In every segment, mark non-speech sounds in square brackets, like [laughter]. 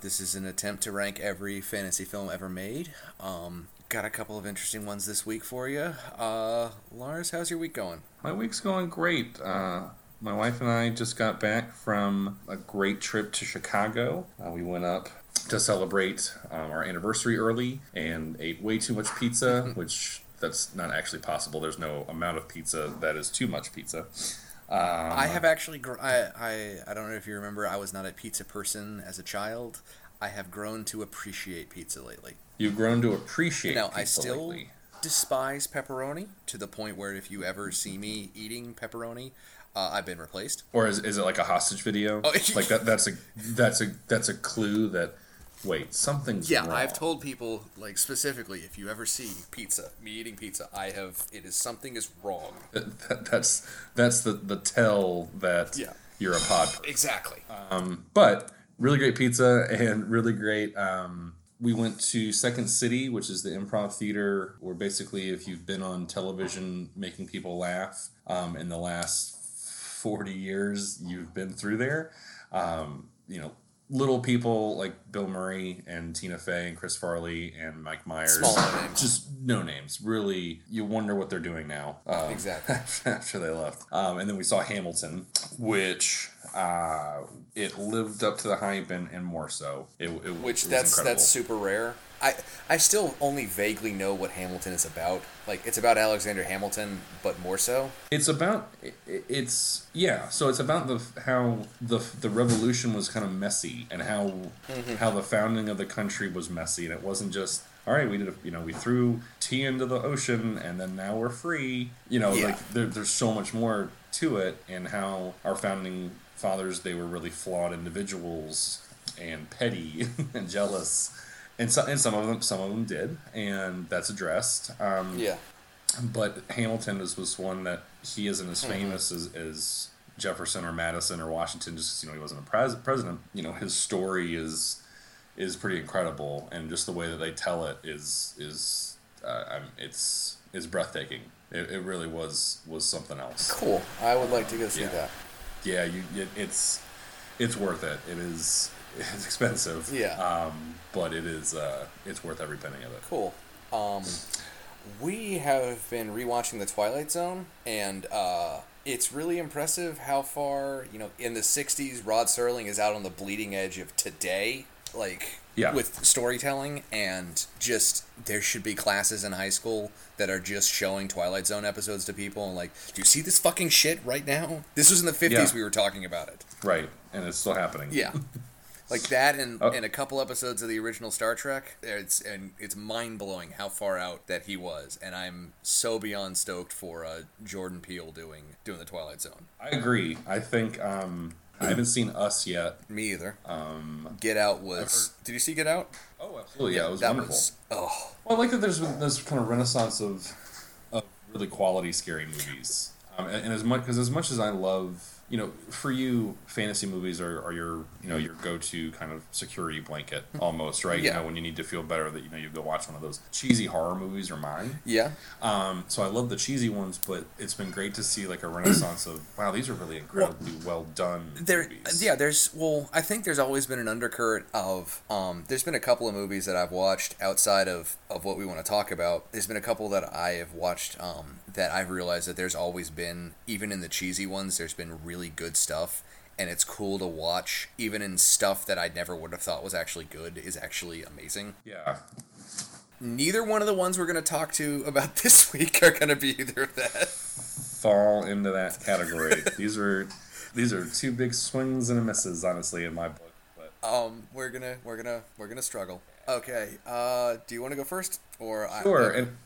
this is an attempt to rank every fantasy film ever made. Um, got a couple of interesting ones this week for you. Uh, Lars, how's your week going? My week's going great. Uh, my wife and I just got back from a great trip to Chicago. Uh, we went up to celebrate um, our anniversary early and ate way too much pizza, [laughs] which that's not actually possible. There's no amount of pizza that is too much pizza. Um, I have actually, gr- I, I, I don't know if you remember, I was not a pizza person as a child. I have grown to appreciate pizza lately. You've grown to appreciate. Now I still lately. despise pepperoni to the point where if you ever see me eating pepperoni, uh, I've been replaced. Or is, is it like a hostage video? Oh, [laughs] like that? That's a that's a that's a clue that wait, something's yeah. Wrong. I've told people like specifically, if you ever see pizza, me eating pizza, I have it is something is wrong. [laughs] That, that's that's the the tell that yeah. you're a pod. Exactly. Um, but really great pizza and really great. Um, we went to Second City, which is the improv theater, where basically, if you've been on television making people laugh um, in the last 40 years, you've been through there. Um, you know, little people like Bill Murray and Tina Fey and Chris Farley and Mike Myers. Names. Just no names. Really, you wonder what they're doing now. Um, exactly. [laughs] After they left. Um, and then we saw Hamilton, which uh, it lived up to the hype and, and more so. It, it which it that's that's super rare. I I still only vaguely know what Hamilton is about. Like it's about Alexander Hamilton, but more so. It's about it's yeah. So it's about the how the the revolution was kind of messy and how mm-hmm. how the founding of the country was messy, and it wasn't just all right. We did a, you know we threw tea into the ocean, and then now we're free. You know, yeah. like there, there's so much more to it, and how our founding fathers they were really flawed individuals and petty [laughs] and jealous and some and some of them some of them did, and that's addressed. Um, yeah. But Hamilton is was one that he isn't as mm-hmm. famous mm-hmm. as, as Jefferson or Madison or Washington. Just you know, he wasn't a pres- president. You know, his story is is pretty incredible, and just the way that they tell it is is uh, it's is breathtaking. It, it really was was something else. Cool. I would like to go see yeah. that. Yeah, you it, it's it's worth it. It is [laughs] it's expensive. Yeah. Um, but it is uh, it's worth every penny of it. Cool. Um, we have been rewatching The Twilight Zone, and uh, it's really impressive how far you know in the '60s Rod Serling is out on the bleeding edge of today, like yeah. with storytelling, and just there should be classes in high school that are just showing Twilight Zone episodes to people and like, do you see this fucking shit right now? This was in the '50s. Yeah. We were talking about it. Right, and it's still happening. Yeah. [laughs] like that and oh. in a couple episodes of the original Star Trek. It's and it's mind blowing how far out that he was, and I'm so beyond stoked for uh, Jordan Peele doing doing the Twilight Zone. I agree. I think um, I haven't seen Us yet. Me either. Um, Get Out was. Did you see Get Out? Oh, absolutely. Yeah, it was that wonderful. Was, oh, well, I like that. There's this kind of renaissance of of really quality scary movies. Um, and, and as much because as much as I love you know, for you, fantasy movies are, are your you know your go to kind of security blanket almost, right? Yeah. You know, when you need to feel better, that you know you go watch one of those cheesy horror movies or mine. Yeah. Um, so I love the cheesy ones, but it's been great to see like a renaissance of [clears throat] wow, these are really incredibly well, well done. There, movies. yeah. There's well, I think there's always been an undercurrent of um, there's been a couple of movies that I've watched outside of of what we want to talk about. There's been a couple that I have watched um, that I've realized that there's always been even in the cheesy ones, there's been really really good stuff and it's cool to watch even in stuff that I never would have thought was actually good is actually amazing. Yeah. Neither one of the ones we're going to talk to about [laughs] this week are going to be either of that. Fall into that category. these are these are two big swings and a misses honestly in my book. But um we're going to we're going to we're going to struggle. Okay. Uh do you want to go first or Sure. I, and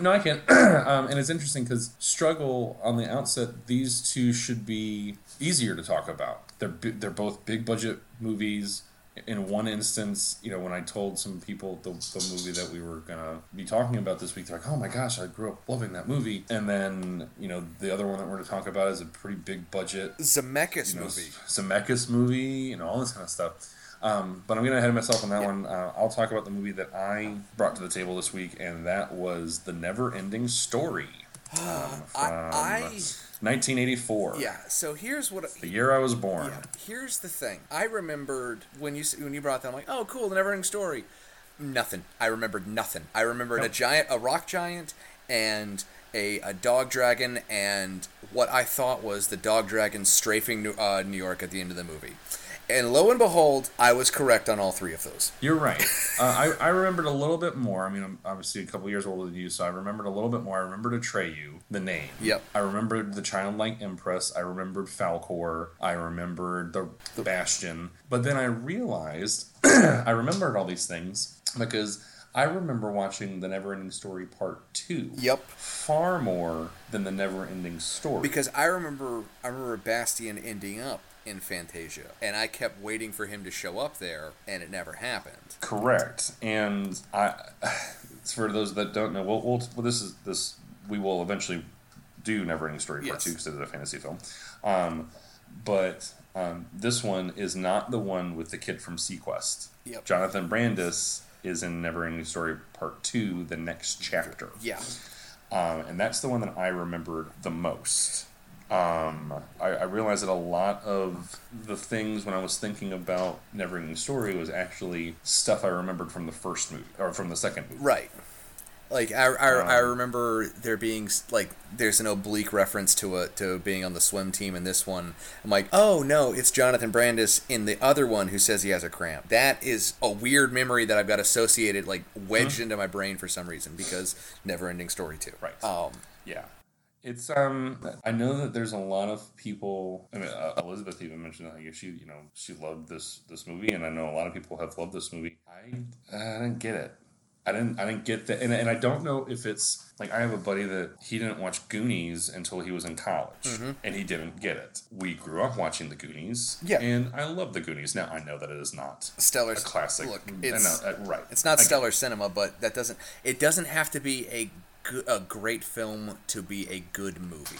no, I can't. [clears throat] um, and it's interesting because struggle on the outset. These two should be easier to talk about. They're they're both big budget movies. In one instance, you know, when I told some people the, the movie that we were gonna be talking about this week, they're like, "Oh my gosh, I grew up loving that movie." And then, you know, the other one that we're gonna talk about is a pretty big budget Zemeckis you know, movie. Zemeckis movie, and all this kind of stuff. Um, but I'm going to head myself on that yeah. one. Uh, I'll talk about the movie that I brought to the table this week, and that was The Never Ending Story. [gasps] um, from I- 1984. Yeah. So here's what. The year I was born. Yeah. Here's the thing. I remembered when you when you brought that. I'm like, oh, cool, the Neverending Story. Nothing. I remembered nothing. I remembered a giant, a rock giant, and a, a dog dragon, and what I thought was the dog dragon strafing New, uh, New York at the end of the movie. And lo and behold, I was correct on all three of those. You're right. [laughs] Uh, I, I remembered a little bit more. I mean, I'm obviously a couple years older than you, so I remembered a little bit more. I remembered Atreyu, the name. Yep. I remembered the childlike Empress. I remembered Falkor. I remembered the, the Bastian. But then I realized [clears throat] I remembered all these things because I remember watching The Neverending Story Part 2 Yep. far more than The Neverending Story. Because I remember, I remember Bastian ending up in Fantasia, and I kept waiting for him to show up there, and it never happened. Correct, and I, [sighs] for those that don't know, we'll, we'll well, this is this we will eventually do Never Ending Story Part Yes. Two because it is a fantasy film, um, but um, this one is not the one with the kid from seaQuest. Yep. Jonathan Brandis is in Never Ending Story Part Two, the next chapter, Yeah. um, and that's the one that I remembered the most. Um, I, I realized that a lot of the things when I was thinking about Neverending Story was actually stuff I remembered from the first movie or from the second movie. Right. Like I, I, I Um, remember there being like there's an oblique reference to a to being on the swim team in this one. I'm like, oh no, it's Jonathan Brandis in the other one who says he has a cramp. That is a weird memory that I've got associated like wedged into my brain for some reason because never ending story too. Right. Um. Yeah. It's um. I know that there's a lot of people. I mean, uh, Elizabeth even mentioned that like, she, you know, she loved this this movie, and I know a lot of people have loved this movie. I I didn't get it. I didn't I didn't get that, and, and I don't know if it's like I have a buddy that he didn't watch Goonies until he was in college, and he didn't get it. We grew up watching the Goonies, Yeah. and I love the Goonies. Now I know that it is not Stellar a classic. Look, it's know, uh, right. it's not I stellar cinema, but that doesn't it doesn't have to be a a great film to be a good movie.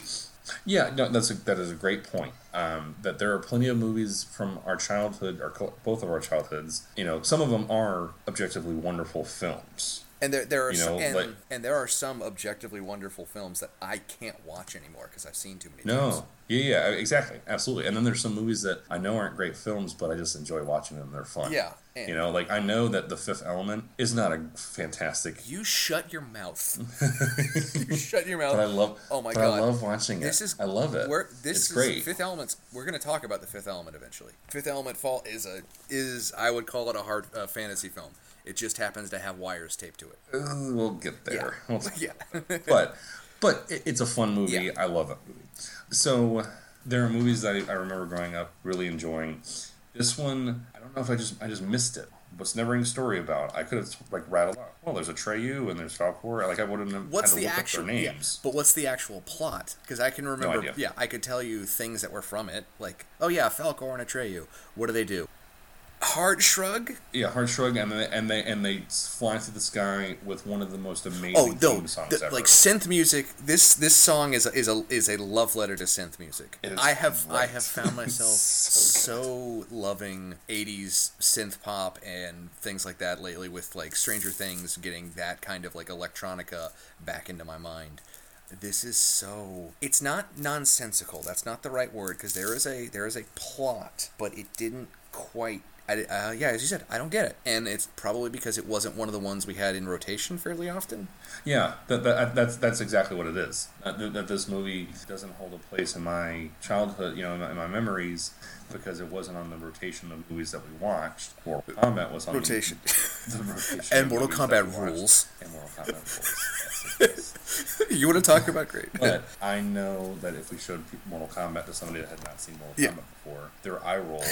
Yeah, no, that's a, that is a great point. Um, that there are plenty of movies from our childhood, or both of our childhoods. You know, some of them are objectively wonderful films. And there, there are You some, and, like- and there are some objectively wonderful films that I can't watch anymore because I've seen too many No, times. yeah, yeah, exactly, absolutely. And then there's some movies that I know aren't great films, but I just enjoy watching them. They're fun. Yeah, and- you know, like I know that The Fifth Element is not a fantastic, You shut your mouth. [laughs] you shut your mouth. but I love. Oh my God. I love watching it. This is I love it. We're, this it's is great. Fifth Element. We're going to talk about the Fifth Element eventually. Fifth Element Fall is a is I would call it a hard uh, fantasy film. It just happens to have wires taped to it. Uh, we'll get there. We'll- [laughs] Yeah. [laughs] but but it, it's a fun movie. Yeah. I love that movie. So there are movies that I, I remember growing up really enjoying. This one, I don't know if I just I just missed it. What's never any story about? I could have like rattled off. Well, there's Atreyu and there's Falkor. Like I wouldn't have What's had to the look actual up their names. Yeah, but what's the actual plot? Because I can remember. idea. yeah, I could tell you things that were from it. Like, oh yeah, Falkor and a Atreyu. What do they do? Hard shrug. Yeah, hard shrug, and they and they and they fly through the sky with one of the most oh, amazing Oh no, theme songs the- ever. like synth music. This this song is a, is a is a love letter to synth music. I have I have found [laughs] myself So so loving '80s synth pop and things like that lately. With like Stranger Things getting that kind of like electronica back into my mind. This is so. It's not nonsensical. That's not the right word because there is a there is a plot, but it didn't quite. I, uh, yeah, as you said, I don't get it, and it's probably because it wasn't one of the ones we had in rotation fairly often. Yeah, that, that, that's that's exactly what it is. That, that this movie doesn't hold a place in my childhood, you know, in my, in my memories, because it wasn't on the rotation of movies that we watched. Mortal Kombat was on Rotation. The, [laughs] the rotation And Mortal Kombat rules. And Mortal Kombat rules. [laughs] Yes, you want to talk about great? But I know that if we showed Mortal Kombat to somebody that had not seen Mortal Yeah. Kombat before, their eye roll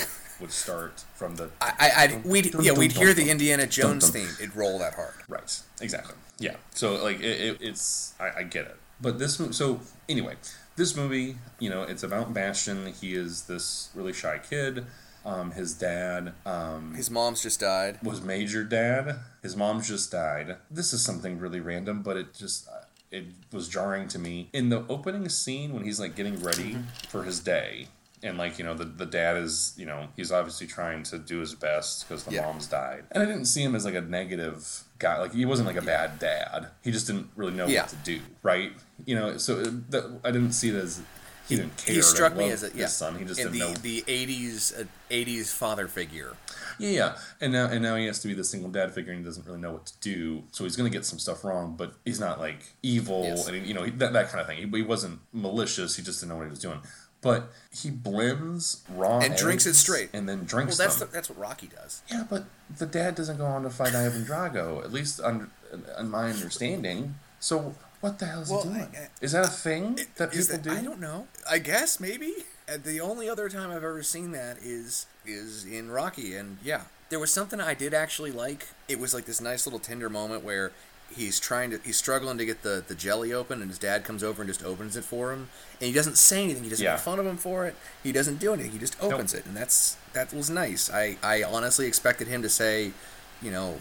would start from the I, I, we'd, yeah, we'd hear the Indiana Jones theme. It'd roll that hard. Right. Exactly. Yeah. So like it, it, it's I, I get it, but this so anyway, this movie, you know, it's about Bastian. He is this really shy kid. Um, his dad um, His mom's just died. was Major Dad. His mom's just died. This is something really random, but it just it was jarring to me in the opening scene when he's like getting ready for his day. And like you know, the, the dad is you know he's obviously trying to do his best because the Yeah. mom's died. And I didn't see him as like a negative guy. Like he wasn't like a bad dad. He just didn't really know Yeah. what to do. Right? you know, so it, that, I didn't see it as he didn't care. He struck me as a his yeah, son. He just in didn't the know. the eighties uh, eighties father figure. Yeah, yeah, and now and now he has to be the single dad figure, and he doesn't really know what to do. So he's gonna get some stuff wrong, but he's not like evil, Yes. and you know he, that that kind of thing. He, he wasn't malicious. He just didn't know what he was doing. But he blends raw And drinks it straight. and then Well, drinks that's the, that's what Rocky does. Yeah, but the dad doesn't go on to fight Ivan Drago, at least on, in my understanding. So what the hell is Well, he doing? I- I- is that a thing that Is people that- do? I don't know. I guess maybe. Uh, The only other time I've ever seen that is is in Rocky, and yeah, there was something I did actually like. It was like this nice little tender moment where he's trying to he's struggling to get the the jelly open, and his dad comes over and just opens it for him, and he doesn't say anything. He doesn't Yeah. make fun of him for it. He doesn't do anything. He just opens it, and that's that was nice. I I honestly expected him to say, you know,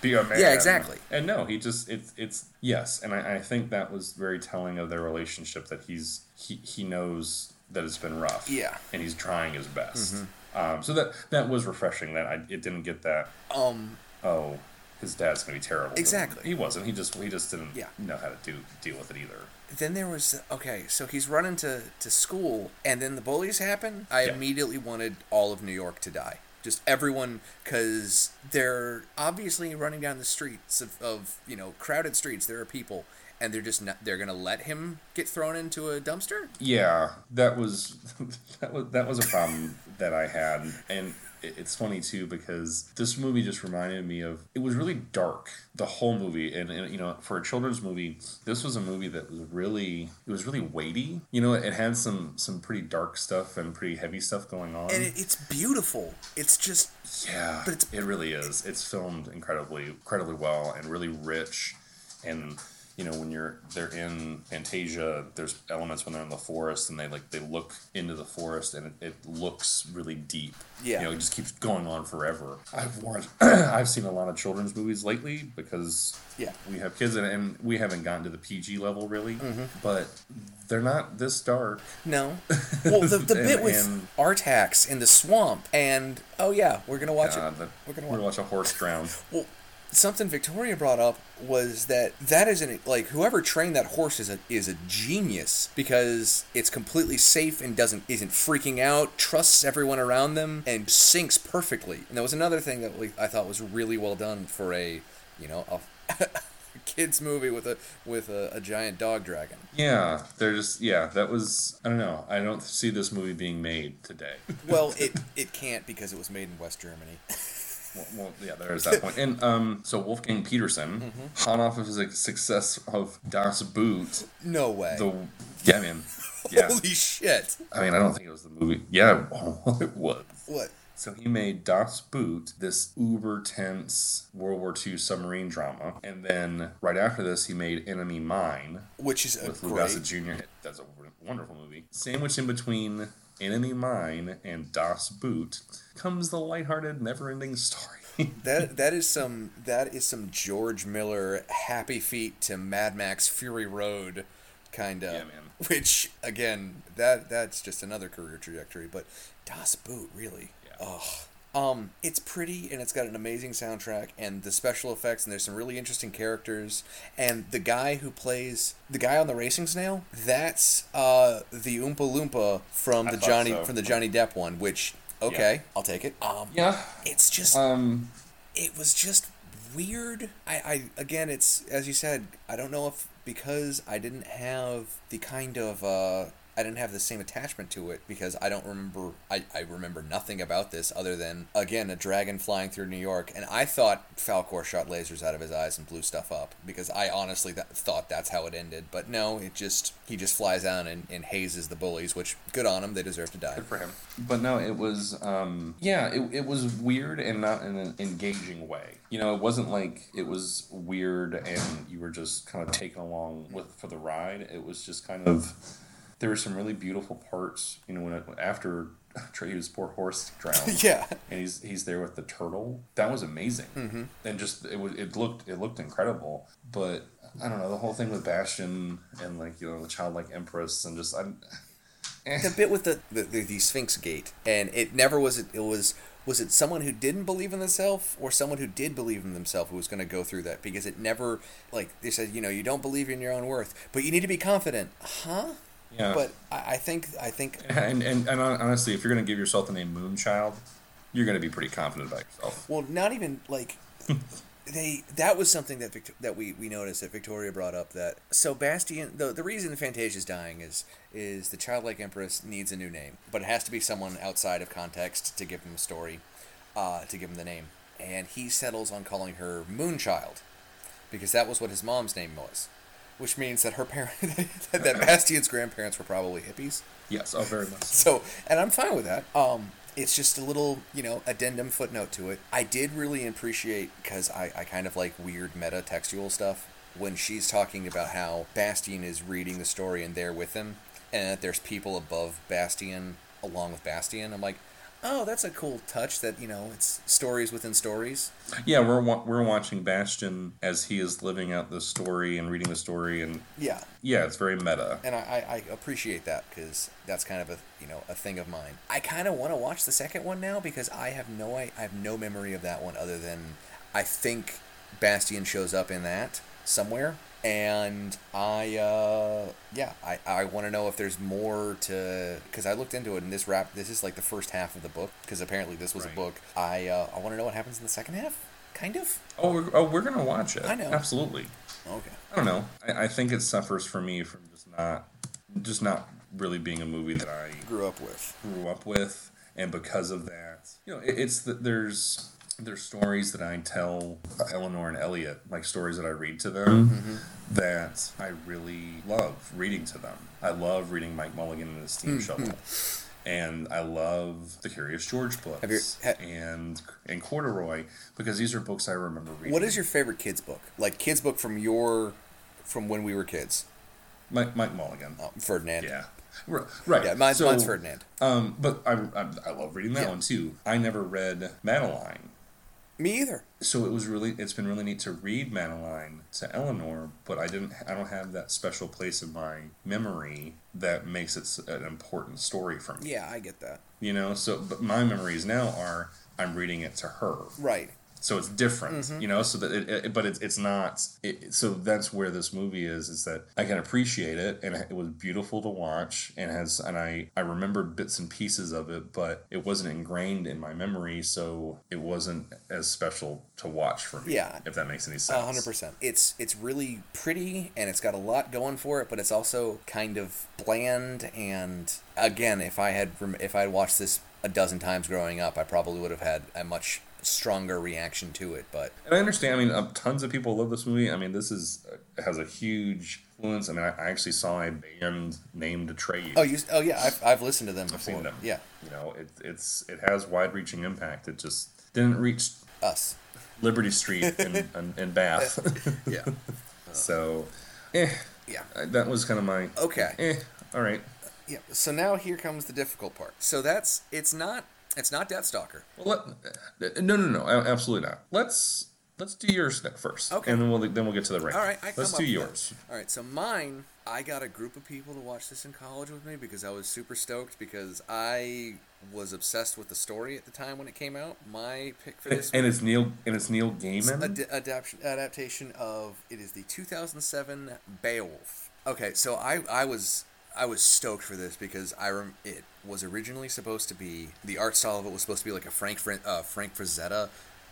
be a man. Yeah, exactly. And no, he just it's it's yes, and I, I think that was very telling of their relationship that he's he he knows that it's been rough. Yeah. Mm-hmm. and he's trying his best. Um, so that that was refreshing. That I it didn't get that. um Oh, his dad's gonna be terrible. Exactly. He wasn't. He just he just didn't Yeah. know how to do deal with it either. then there was okay so he's running to, to school and then the bullies happen i Yeah. immediately wanted all of new york to die just everyone because they're obviously running down the streets of, of you know crowded streets there are people and they're just not they're gonna let him get thrown into a dumpster Yeah, that was [laughs] that was that was a problem that I had, and it's funny too because this movie just reminded me of it was really dark the whole movie, and, and you know for a children's movie, this was a movie that was really it was really weighty. You know, it had some some pretty dark stuff and pretty heavy stuff going on. and it, it's beautiful it's just Yeah, But it's- it really is. It's filmed incredibly, incredibly well and really rich. And you know, when you're they're in Fantasia, there's elements when they're in the forest and they like they look into the forest and it, it looks really deep. Yeah. you know, it just keeps going on forever. I've watched, [clears throat] I've seen a lot of children's movies lately because Yeah. we have kids and, and we haven't gotten to the PG level really, Mm-hmm. but they're not this dark. no [laughs] well the, the bit And- with and- artax in the swamp and oh yeah we're gonna watch God, it that- we're gonna we're watch gonna watch a horse drown. [laughs] Well, something Victoria brought up was that that isn't like whoever trained that horse is a is a genius because it's completely safe and doesn't isn't freaking out, trusts everyone around them, and sinks perfectly. And that was another thing that we, I thought was really well done for a you know a [laughs] kids movie with a with a, a giant dog dragon. Yeah, they're just yeah. That was I don't know. I don't see this movie being made today. Well, it it can't because it was made in West Germany. [laughs] well, well, yeah, there is that point. And um, so Wolfgang Petersen, hot off of his success of Das Boot, No way. the yeah man, [laughs] yeah. Holy shit! I mean, I don't think it was the movie. Yeah, [laughs] it was. What? So he made Das Boot, this uber tense World War II submarine drama, and then right after this, he made Enemy Mine, Which is a with Lou great. Gossett Jr. That's a wonderful movie. Sandwiched in between Enemy Mine and Das Boot comes the lighthearted, never-ending story. [laughs] That that is some that is some George Miller Happy Feet to Mad Max Fury Road kind of. Yeah, man. Which again, that that's just another career trajectory. But Das Boot really. Yeah. Oh. Um, it's pretty and it's got an amazing soundtrack and the special effects and there's some really interesting characters and the guy who plays the guy on the racing snail that's uh the Oompa Loompa from I the Johnny so. from the Johnny Depp one which okay I'll take it um yeah. it's just Um. it was just weird. I, I again, it's as you said. I don't know if because I didn't have the kind of uh, I didn't have the same attachment to it because I don't remember. I, I remember nothing about this other than again a dragon flying through New York, and I thought Falkor shot lasers out of his eyes and blew stuff up because I honestly th- thought that's how it ended. But no, it just he just flies out and, and hazes the bullies, which good on him. They deserve to die. Good for him. But no, it was um yeah, it, it was weird and not in an engaging way. You know, it wasn't like it was weird and you were just kind of taken along with for the ride. It was just kind of there were some really beautiful parts, you know, when it, after [laughs] Trey's poor horse drowned. [laughs] Yeah. And he's he's there with the turtle. That was amazing. Mm-hmm. And just it was it looked it looked incredible. But I don't know the whole thing with Bastian and like you know the childlike empress and just I'm [laughs] the bit with the, the, the, the Sphinx gate, and it never was. It was was it someone who didn't believe in themselves or someone who did believe in themselves who was going to go through that because it never like they said you know you don't believe in your own worth but you need to be confident huh Yeah. but I, I think i think And, and and honestly, if you're going to give yourself the name Moonchild, you're going to be pretty confident about yourself. well not even like [laughs] they that was something that Victor, that we, we noticed that Victoria brought up that so Bastian the the reason the Fantasia's dying is is the childlike empress needs a new name but it has to be someone outside of context to give him a story uh, to give him the name and he settles on calling her Moonchild because that was what his mom's name was which means that her parent [laughs] that Bastian's grandparents were probably hippies Yes, oh, very much. so, and I'm fine with that. Um, it's just a little, you know, addendum footnote to it. I did really appreciate because I, I kind of like weird meta textual stuff when she's talking about how Bastian is reading the story and there with him, and that there's people above Bastian along with Bastian. I'm like, oh, that's a cool touch. That you know, it's stories within stories. Yeah, we're wa- we're watching Bastian as he is living out the story and reading the story, and Yeah, yeah, it's very meta. and I, I, appreciate that because that's kind of a you know a thing of mine. I kind of want to watch the second one now because I have no I, I have no memory of that one other than I think Bastian shows up in that somewhere, and I uh, yeah I, I want to know if there's more to because I looked into it and this rap this is like the first half of the book because apparently this was Right. a book. I uh, I want to know what happens in the second half. Kind of. Oh, we're, oh, we're gonna watch it. I know. absolutely. Okay. I don't know. I, I think it suffers for me from just not, just not really being a movie that I Grew up with. grew up with, and because of that, you know, it, it's that there's there's stories that I tell Eleanor and Elliot, like stories that I read to them, mm-hmm. Mm-hmm. that I really love reading to them. I love reading Mike Mulligan and his Steam Shovel. Mm-hmm. And I love the Curious George books Have you- ha- and and Corduroy because these are books I remember reading. What is your favorite kids book? Like kids book from your from when we were kids. Mike, Mike Mulligan? Oh, Ferdinand. Yeah, right. Yeah, mine's, So, mine's Ferdinand. Um, but I, I, I love reading that Yeah. one too. I never read Madeline, Me either. so it was really it's been really neat to read Madeline to Eleanor, but I didn't I don't have that special place in my memory that makes it an important story for me. Yeah, I get that. You know, so but my memories now are I'm reading it to her. Right. So it's different Mm-hmm. you know so that it, it but it's, it's not it, so that's where this movie is is that i can appreciate it and it was beautiful to watch and has and i i remember bits and pieces of it but it wasn't ingrained in my memory so it wasn't as special to watch for me Yeah. if that makes any sense hundred percent. It's it's really pretty and it's got a lot going for it, but it's also kind of bland. And again, if I had if I had watched this a dozen times growing up, I probably would have had a much stronger reaction to it. But and i understand i mean uh, tons of people love this movie i mean this is uh, has a huge influence i mean i, actually saw a band named Atreyu. oh, you oh yeah, I've, I've listened to them before. I've seen them. Yeah, you know it, it's it has wide-reaching impact it just didn't reach us. Liberty Street in, in, in Bath. [laughs] Yeah, so, eh, yeah. that was kind of my Okay. eh. All right. Yeah. So now here comes the difficult part. So that's it's not it's not Deathstalker. Well, let, uh, no, no, no, absolutely not. Let's let's do yours first. Okay. And then we'll then we'll get to the rank. All right, I let's do yours. All right, so mine, I got a group of people to watch this in college with me because I was super stoked because I was obsessed with the story at the time when it came out. My pick for And, this and it's Neil and it's Neil Gaiman. ad- adaptation adaptation of it is the 2007 Beowulf. Okay, so I I was I was stoked for this because I rem- it was originally supposed to be the art style of it was supposed to be like a Frank Fr- uh, Frank Frazetta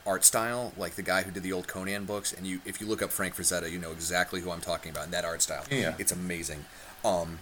art style, like the guy who did the old Conan books. And you if you look up Frank Frazetta, you know exactly who I'm talking about. in that art style, Yeah. it's amazing. Um,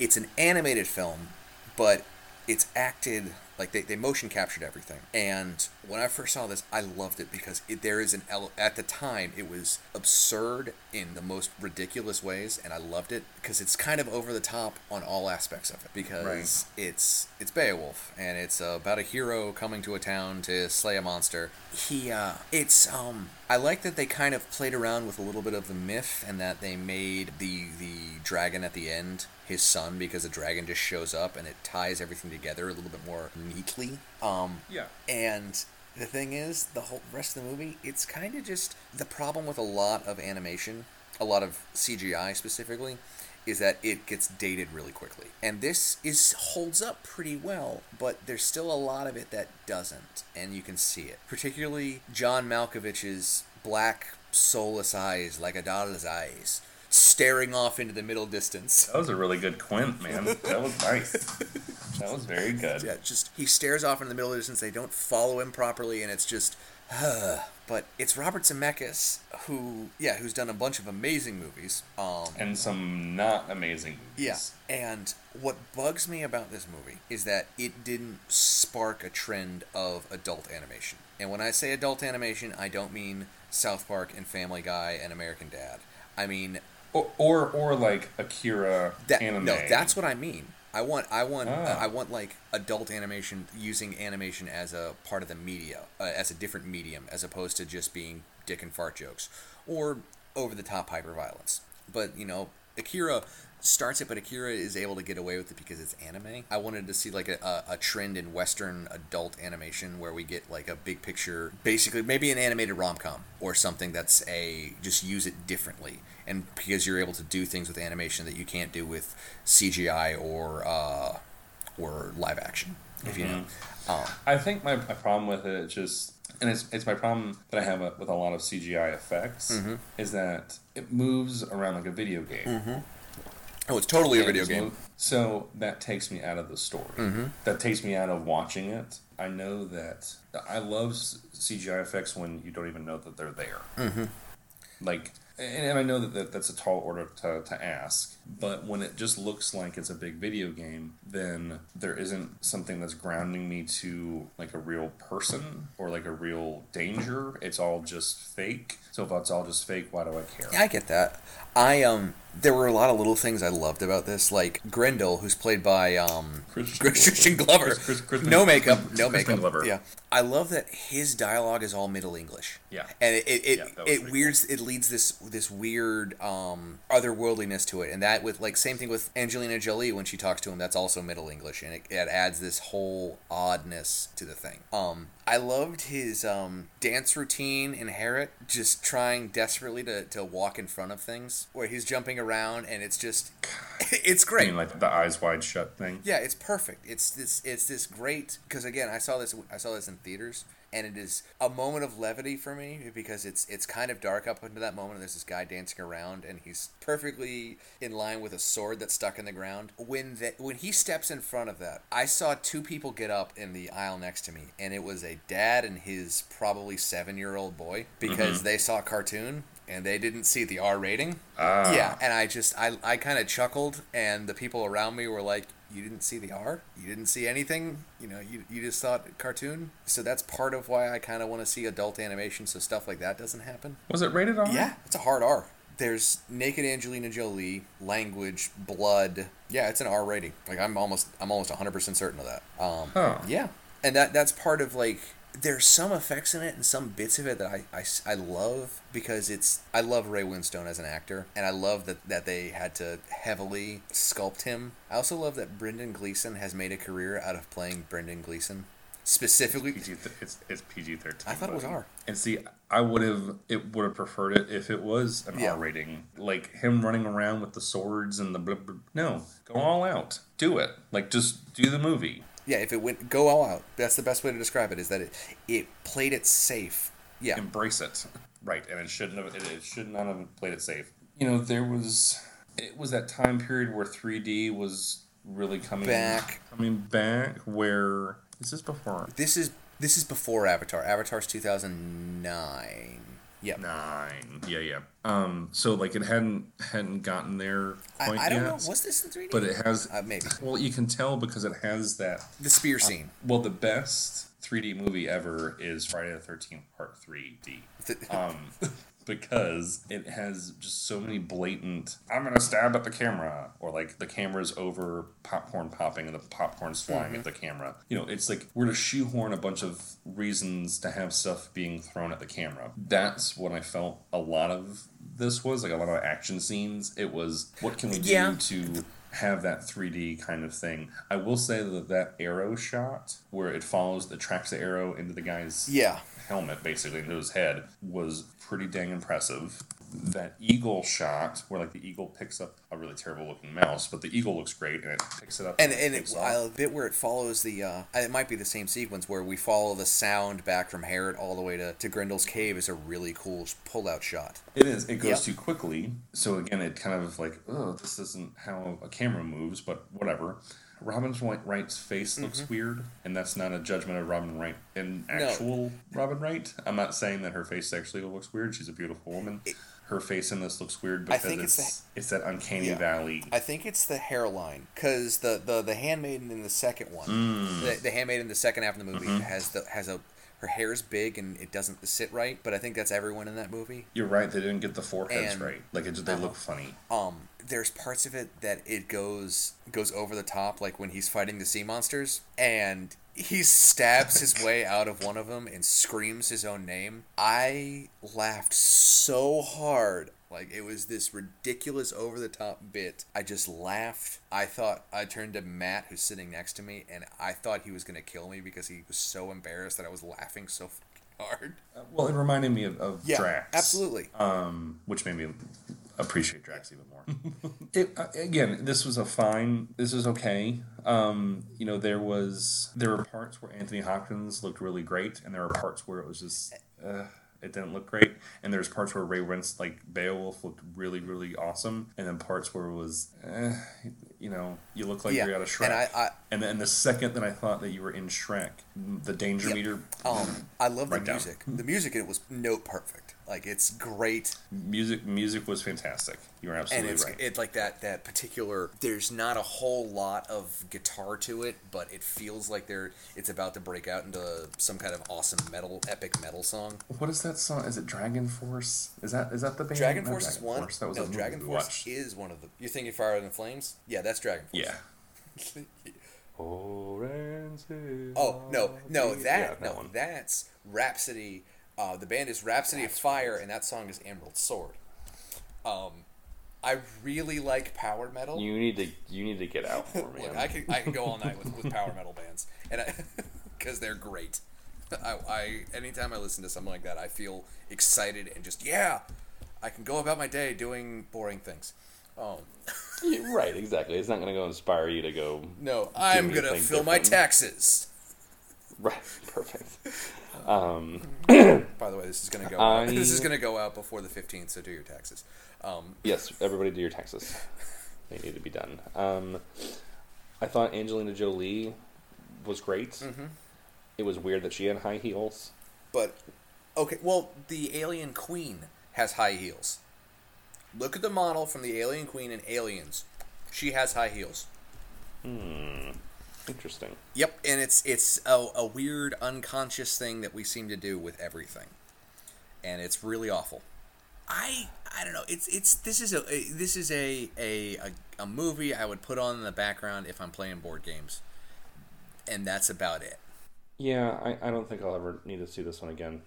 it's an animated film, but it's acted like they, they motion captured everything. And when I first saw this, I loved it because it, there is an ele- at the time it was absurd in the most ridiculous ways, and I loved it because it's kind of over the top on all aspects of it because Right. it's it's Beowulf and it's uh, about a hero coming to a town to slay a monster. He uh, it's um I like that they kind of played around with a little bit of the myth and that they made the the dragon at the end his son because the dragon just shows up and it ties everything together a little bit more neatly. Um, Yeah. and the thing is, the whole rest of the movie, it's kind of just the problem with a lot of animation a lot of CGI specifically is that it gets dated really quickly. And this is holds up pretty well, but there's still a lot of it that doesn't, and you can see it. Particularly John Malkovich's black soulless eyes like a doll's eyes staring off into the middle distance. That was a really good quint, man. That was nice. that was very good. Yeah, just he stares off into the middle distance. They don't follow him properly, and it's just. Uh, but it's Robert Zemeckis who, yeah, who's done a bunch of amazing movies. Um, and some not amazing movies. Yeah, and what bugs me about this movie is that it didn't spark a trend of adult animation. And when I say adult animation, I don't mean South Park and Family Guy and American Dad. I mean or or, or like Akira that, anime. No, that's what I mean. I want I want ah. I want like adult animation using animation as a part of the media, uh, as a different medium, as opposed to just being dick and fart jokes or over the top hyper violence. But you know, Akira starts it, but Akira is able to get away with it because it's anime. I wanted to see like a, a, a, trend in Western adult animation where we get like a big picture, basically maybe an animated rom com or something that's a just use it differently. And because you're able to do things with animation that you can't do with CGI or uh, or live action, if mm-hmm. you know. Um, I think my, my problem with it is just and it's, it's my problem that I have with a lot of CGI effects mm-hmm. is that it moves around like a video game. Mm-hmm. Oh, it's totally a video game. So that takes me out of the story. Mm-hmm. That takes me out of watching it. I know that I love CGI effects when you don't even know that they're there. Mm-hmm. Like and I know that, that that's a tall order to, to ask, but when it just looks like it's a big video game, then there isn't something that's grounding me to like a real person or like a real danger. It's all just fake. So if it's all just fake, why do I care? Yeah, I get that. I um there were a lot of little things I loved about this, like Grendel, who's played by um, Christian, Christian Glover. Chris, Chris, no makeup, no makeup. Glover. Yeah, I love that his dialogue is all Middle English. Yeah, and it it, yeah, it, weirds cool. it leads this this weird um, otherworldliness to it, and that with like same thing with Angelina Jolie when she talks to him, that's also Middle English, and it, it adds this whole oddness to the thing. Um, I loved his um, dance routine in Heorot, just trying desperately to, to walk in front of things, where he's jumping around, and it's just, [laughs] it's great. mean, like the eyes wide shut thing. Yeah, it's perfect. It's this, it's this great because again, I saw this, I saw this in theaters, and it is a moment of levity for me because it's it's kind of dark up until that moment. And there's this guy dancing around, and he's perfectly in line with a sword that's stuck in the ground. When that when he steps in front of that, I saw two people get up in the aisle next to me, and it was a dad and his probably seven year old boy because mm-hmm. they saw a cartoon and they didn't see the R rating. Ah. Yeah, and I just I I kind of chuckled, and the people around me were like, you didn't see the R, you didn't see anything, you know, you, you just thought cartoon. So that's part of why I kind of want to see adult animation so stuff like that doesn't happen. Was it rated R? Yeah, it's a hard R. There's naked Angelina Jolie, language, blood. Yeah, it's an R rating. Like I'm almost I'm almost 100% certain of that. Um, huh. yeah. And that that's part of like there's some effects in it and some bits of it that I, I, I love because it's I love Ray Winstone as an actor and I love that, that they had to heavily sculpt him. I also love that Brendan Gleeson has made a career out of playing Brendan Gleeson. Specifically, PG, it's it's PG thirteen. I thought it was R. And see, I would have it would have preferred it if it was an yeah. R rating, like him running around with the swords and the blah, blah. no, go hmm. all out, do it, like just do the movie yeah, if it went go all out, that's the best way to describe it. Is that it it played it safe. Yeah, embrace it. Right, and it shouldn't have. It, it should not have played it safe. You know, there was it was that time period where 3D was really coming back. Coming back. Where is this before? This is this is before Avatar. Avatar's 2009. Yeah. Nine. Yeah, yeah. Um, so like it hadn't hadn't gotten there quite I, I don't yet, know. Was this in 3D? But it has uh, maybe. [laughs] Well, you can tell because it has that the spear uh, scene. Uh, well, the best 3D movie ever is Friday the 13th Part 3D. um, [laughs] because it has just so many blatant i'm gonna stab at the camera or like the camera's over popcorn popping and the popcorn's flying mm-hmm. at the camera you know it's like we're to shoehorn a bunch of reasons to have stuff being thrown at the camera that's what i felt a lot of this was like a lot of action scenes it was what can we do yeah. to have that 3D kind of thing. I will say that that arrow shot where it follows the tracks the arrow into the guy's yeah helmet basically into his head was pretty dang impressive. that eagle shot where like the eagle picks up a really terrible looking mouse, but the eagle looks great and it picks it up and and takes it, bit where it follows the uh, it might be the same sequence where we follow the sound back from Heorot all the way to, to Grendel's cave is a really cool pull out shot. It is. It goes Yep. too quickly. So again, it kind of like, oh, this isn't how a camera moves, but whatever. Robin Wright's face looks Mm-hmm. weird, and that's not a judgment of Robin Wright in actual Robin Wright. I'm not saying that her face actually looks weird. She's a beautiful woman. her face in this looks weird I because it's it's, that uncanny Yeah. valley. I think it's the hairline because the, the the handmaiden in the second one, Mm. the, the handmaiden in the second half of the movie Mm-hmm. has the has a her hair's big and it doesn't sit right. But I think that's everyone in that movie. You're right. They didn't get the foreheads And- right. Like it, they look funny. Um, there's parts of it that it goes goes over the top, like when he's fighting the sea monsters and he stabs his way [laughs] out of one of them and screams his own name. I laughed so hard. Like it was this ridiculous over the top bit. I just laughed. I thought I turned to Matt who's sitting next to me and I thought he was going to kill me because he was so embarrassed that I was laughing so fucking [laughs] hard. Well, it reminded me of, of Yeah, Drax. absolutely. um, which made me appreciate Drax even more. [laughs] it, uh, again, this was a fine. This was okay. Um, you know, there was there were parts where Anthony Hopkins looked really great, and there were parts where it was just uh, it didn't look great. And there's parts where Ray Wentz, like Beowulf, looked really really awesome, and then parts where it was, eh, you know, you look like yeah. you're out of Shrek. And I, I and then the second that I thought that you were in Shrek, the danger Yep. meter. Um, I love the Right down. music. The music in it was note perfect. Like it's great, Music, music was fantastic. You were and absolutely it's right. it's like that that particular. There's not a whole lot of guitar to it, but it feels like they're it's about to break out into some kind of awesome metal, epic metal song. What is that song? Is it Dragon Force? Is that is that the band? Dragon Not Force is one. Force. That was no, a movie Dragon Force watched. is one of the. You're thinking Fire and the Flames? Yeah, that's Dragon Force. Yeah. [laughs] Oh no, no, that, Yeah, that no, one. that's Rhapsody. Uh, the band is Rhapsody of Fire, and that song is Emerald Sword. Um, I really like power metal. You need to you need to get out [laughs] more, man. Look, I can I can go all night with, with power metal bands, and because [laughs] they're great. [laughs] I, I anytime I listen to something like that, I feel excited and just yeah, I can go about my day doing boring things. Um, Yeah, right, exactly. It's not going to go inspire you to go. no, I'm gonna anything fill my taxes. Right, perfect. Um, [clears throat] By the way, this is gonna go. Out. I- [laughs] This is gonna go out before the 15th, so do your taxes. Um, yes, everybody do your taxes. They need to be done. Um, I thought Angelina Jolie was great. Mm-hmm. It was weird that she had high heels. But okay, well, the Alien Queen has high heels. Look at the model from the Alien Queen in Aliens. She has high heels. Interesting. Yep, and it's it's a, a weird unconscious thing that we seem to do with everything, and it's really awful. I I don't know. It's it's this is a this is a a, a, a movie I would put on in the background if I'm playing board games, and that's about it. Yeah, I, I don't think I'll ever need to see this one again.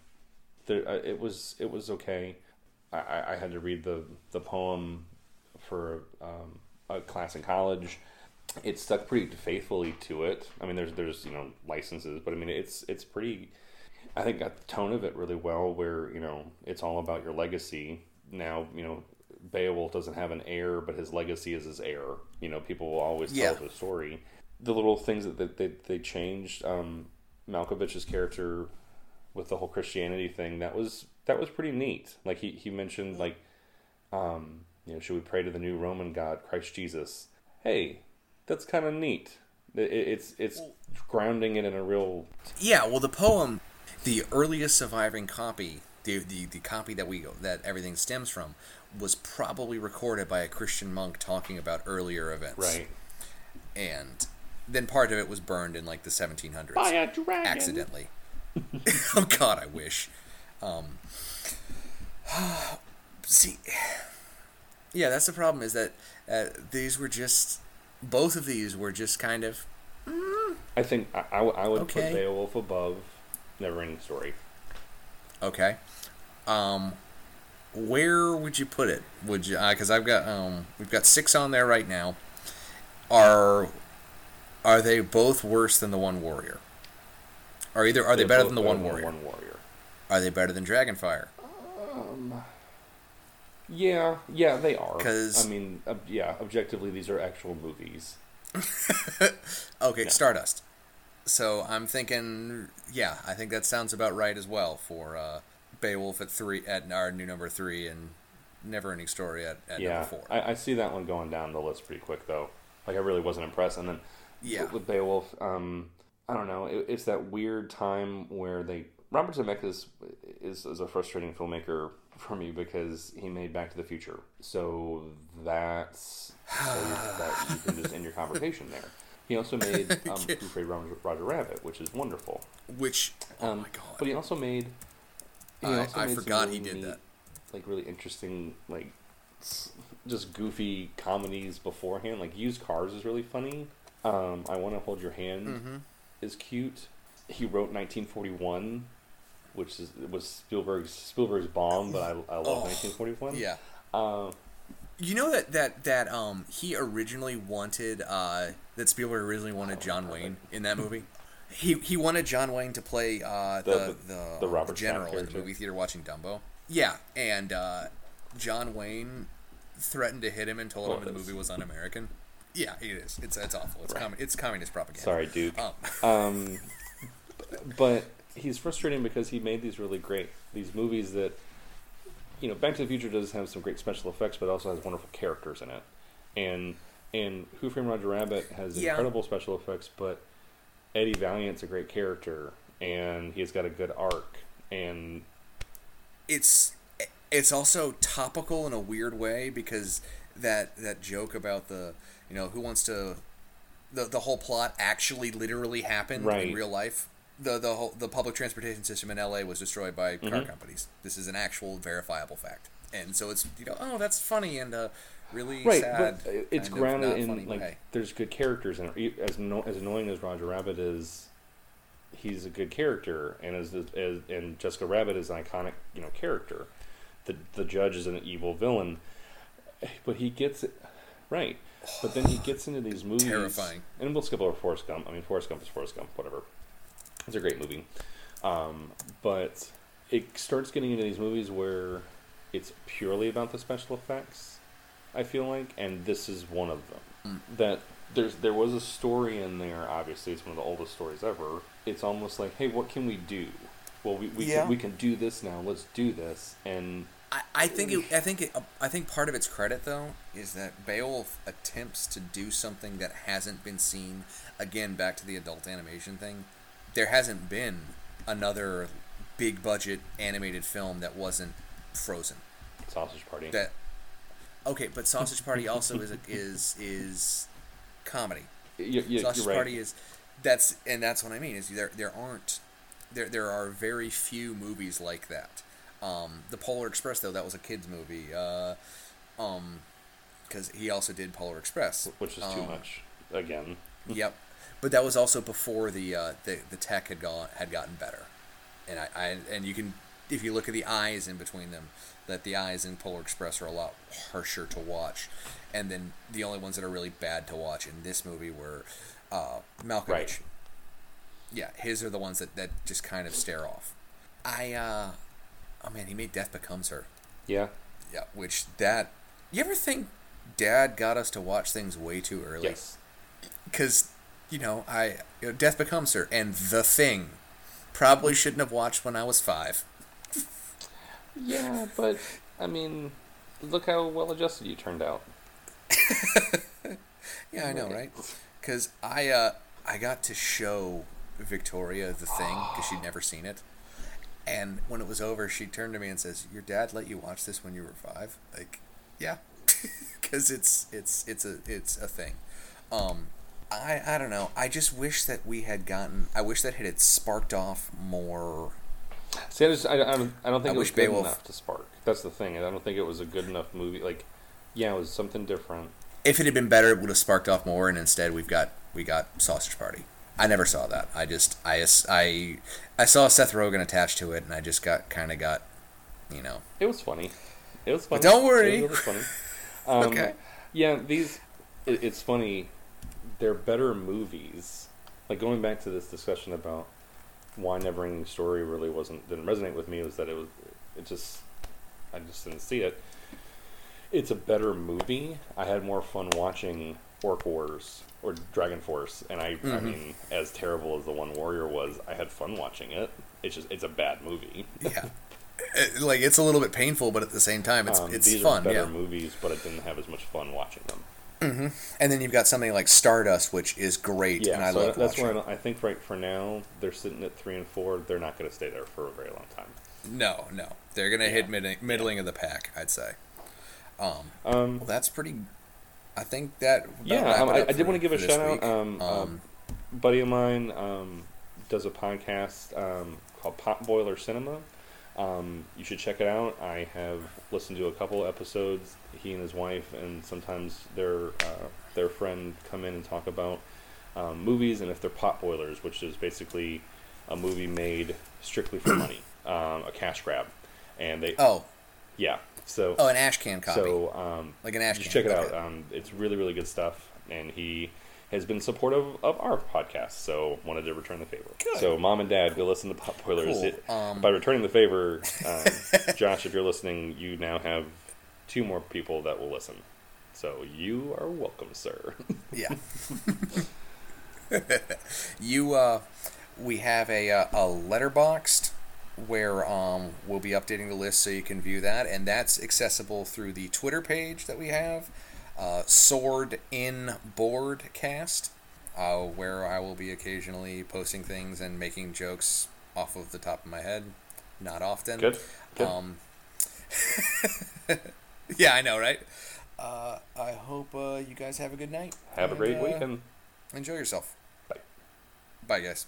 There, uh, it was it was okay. I, I, I had to read the the poem for um, a class in college. It stuck pretty faithfully to it. I mean, there's there's you know licenses, but I mean it's it's pretty. I think got the tone of it really well. Where you know it's all about your legacy. Now you know Beowulf doesn't have an heir, but his legacy is his heir. You know people will always Yeah. tell the story. The little things that, that they, they changed. Um, Malkovich's character with the whole Christianity thing that was that was pretty neat. Like he, he mentioned like um, you know should we pray to the new Roman God Christ Jesus? Hey, that's kind of neat. It, it's it's grounding it in a real Yeah, well, the poem, the earliest surviving copy, the, the, the copy that we that everything stems from, was probably recorded by a Christian monk talking about earlier events. right. And then part of it was burned in like the 1700s. by a dragon. accidentally. [laughs] oh God, I wish. Um, [sighs] see, yeah, that's the problem. Is that uh, these were just both of these were just kind of I think I would Okay. put Beowulf above Neverending Story. okay. Um, where would you put it? Would you? Because I've got um, we've got six on there right now. Are are they both worse than the One Warrior? Or either are they They're better than the One Warrior? One Warrior. Are they better than Dragonfire? Um, Yeah, yeah, they are. 'Cause- I mean, ob- yeah, objectively, these are actual movies. [laughs] Okay. Stardust. So I'm thinking, yeah, I think that sounds about right as well for uh, Beowulf at three at our new number three and Neverending Story at, at yeah, number four. I, I see that one going down the list pretty quick though. Like I really wasn't impressed, and then Yeah. with, with Beowulf, um, I don't know. It, it's that weird time where they Robert Zemeckis is is a frustrating filmmaker for me because he made Back to the Future, so that's so you- that you can just end your conversation there. He also made [laughs] um, Who Framed Roger, Roger Rabbit, which is wonderful. Which, oh Um, my god, But he also made. He I- also I made forgot really he did neat, that. Like really interesting, like just goofy comedies beforehand. Like Used Cars is really funny. Um, I Want to Hold Your Hand Mhm. is cute. He wrote 1941, which is was Spielberg's Spielberg's bomb, but I, I love Oh, 1941. yeah. Um, You know that that that um he originally wanted uh that Spielberg originally wanted John Wayne in that movie. He he wanted John Wayne to play uh the The- the, the Robert general in the movie theater watching Dumbo. Yeah, and uh, John Wayne threatened to hit him and told Well, him the movie was un-American. Yeah, it is. It's it's awful. It's commun- it's communist propaganda. sorry, Duke. Um, Um, but he's frustrating because he made these really great these movies that you know Back to the Future does have some great special effects, but also has wonderful characters in it, and and Who Framed Roger Rabbit has Yeah. incredible special effects, but Eddie Valiant's a great character, and he's got a good arc, and it's it's also topical in a weird way because that that joke about the you know who wants to the the whole plot actually literally happened Right. in real life. The the whole the public transportation system in LA was destroyed by car Mhm. companies. This is an actual verifiable fact. And so it's you know oh that's funny and uh really right, sad. but it's grounded in like way. there's good characters in it. As no, as annoying as Roger Rabbit is, he's a good character, and as, as and Jessica Rabbit is an iconic you know character. The the judge is an evil villain, but he gets it right. But then he gets into these movies, [sighs] Terrifying. And we'll skip over Forrest Gump. I mean, Forrest Gump is Forrest Gump, whatever. It's a great movie, um, but it starts getting into these movies where it's purely about the special effects. I feel like, and this is one of them. That there's there was a story in there. Obviously, it's one of the oldest stories ever. It's almost like, hey, what can we do? Well, we we, Yeah. can, we can do this now. Let's do this. And I, I think it, I think it, I think part of its credit though is that Beowulf attempts to do something that hasn't been seen. Again, back to the adult animation thing. There hasn't been another big budget animated film that wasn't Frozen. Sausage Party. That okay, but Sausage Party also is is is comedy. you, you, Sausage right. Party is that's and that's what I mean is there there aren't there there are very few movies like that. Um, the Polar Express though that was a kids movie. Uh, um, because he also did Polar Express, which is too Um, much. Again, Yep, but that was also before the uh, the the tech had gone had gotten better, and I, I and you can if you look at the eyes in between them, that the eyes in Polar Express are a lot harsher to watch, and then the only ones that are really bad to watch in this movie were uh, Malkovich. Right. Yeah, his are the ones that, that just kind of stare off. I uh, oh man, he made Death Becomes Her. yeah, Yeah, which that you ever think Dad got us to watch things way too early? yes, because you know I you know, Death Becomes Her and The Thing probably shouldn't have watched when I was five. yeah. But I mean, look how well adjusted you turned out. [laughs] Yeah, I know, Right. Because I uh, I got to show Victoria The Thing because she'd never seen it, and when it was over, she turned to me and says, "Your dad let you watch this when you were five? Like, yeah, [laughs] because it's it's it's a it's a thing. Um, I I don't know. I just wish that we had gotten. I wish that it had sparked off more See, I just I, I don't I don't think I it was wish good Beowulf- enough to spark. That's the thing. I don't think it was a good enough movie. Like, yeah, it was something different. if it had been better, it would have sparked off more. And instead, we've got we got Sausage Party. I never saw that. I just I I I saw Seth Rogen attached to it, and I just got kind of got, you know. It was funny. It was funny. But don't worry. It was funny. [laughs] Um, Okay. Yeah, these. It, it's funny. They're better movies. Like going back to this discussion about why Neverending Story really wasn't didn't resonate with me was that it was it just I just didn't see it. It's a better movie. I had more fun watching Orc Wars or Dragon Force, and I, I Mm-hmm. mean, as terrible as the One Warrior was, I had fun watching it. It's just it's a bad movie. Yeah. It- like it's a little bit painful, but at the same time, it's Um, it's these fun. are better Yeah. movies, but I didn't have as much fun watching them. And then you've got something like Stardust, which is great, Yeah, and I so love that's watching. where I, think right for now they're sitting at three and four. They're not going to stay there for a very long time. No, no, they're gonna hit mid- middling of the pack, I'd say. Um, Um, well, that's pretty. I think that. yeah, um, I, I did want to give a shout out. Um, um, buddy of mine um, does a podcast um, called Pot Boiler Cinema. Um, you should check it out. I have listened to a couple episodes. He and his wife, and sometimes their uh, their friend come in and talk about um, movies, and if they're pot boilers, which is basically a movie made strictly for money, [clears throat] um, a cash grab, and they oh, yeah. So oh, an ash can copy, so um, like an ash just can. check it out. okay. Um, it's really, really good stuff, and he has been supportive of our podcast, so wanted to return the favor. Good. So, mom and dad, go listen to Pot Boilers. Cool. It- Um, by returning the favor, um, [laughs] Josh, if you're listening, you now have two more people that will listen. So you are welcome, sir. [laughs] Yeah. [laughs] you uh we have a uh, a Letterboxd where um we'll be updating the list so you can view that and that's accessible through the Twitter page that we have uh Sword in Boardcast uh where I will be occasionally posting things and making jokes off of the top of my head not often Good. Good. um [laughs] yeah I know right uh I hope uh you guys have a good night have a great and, uh, weekend. Enjoy yourself. Bye. Bye, guys.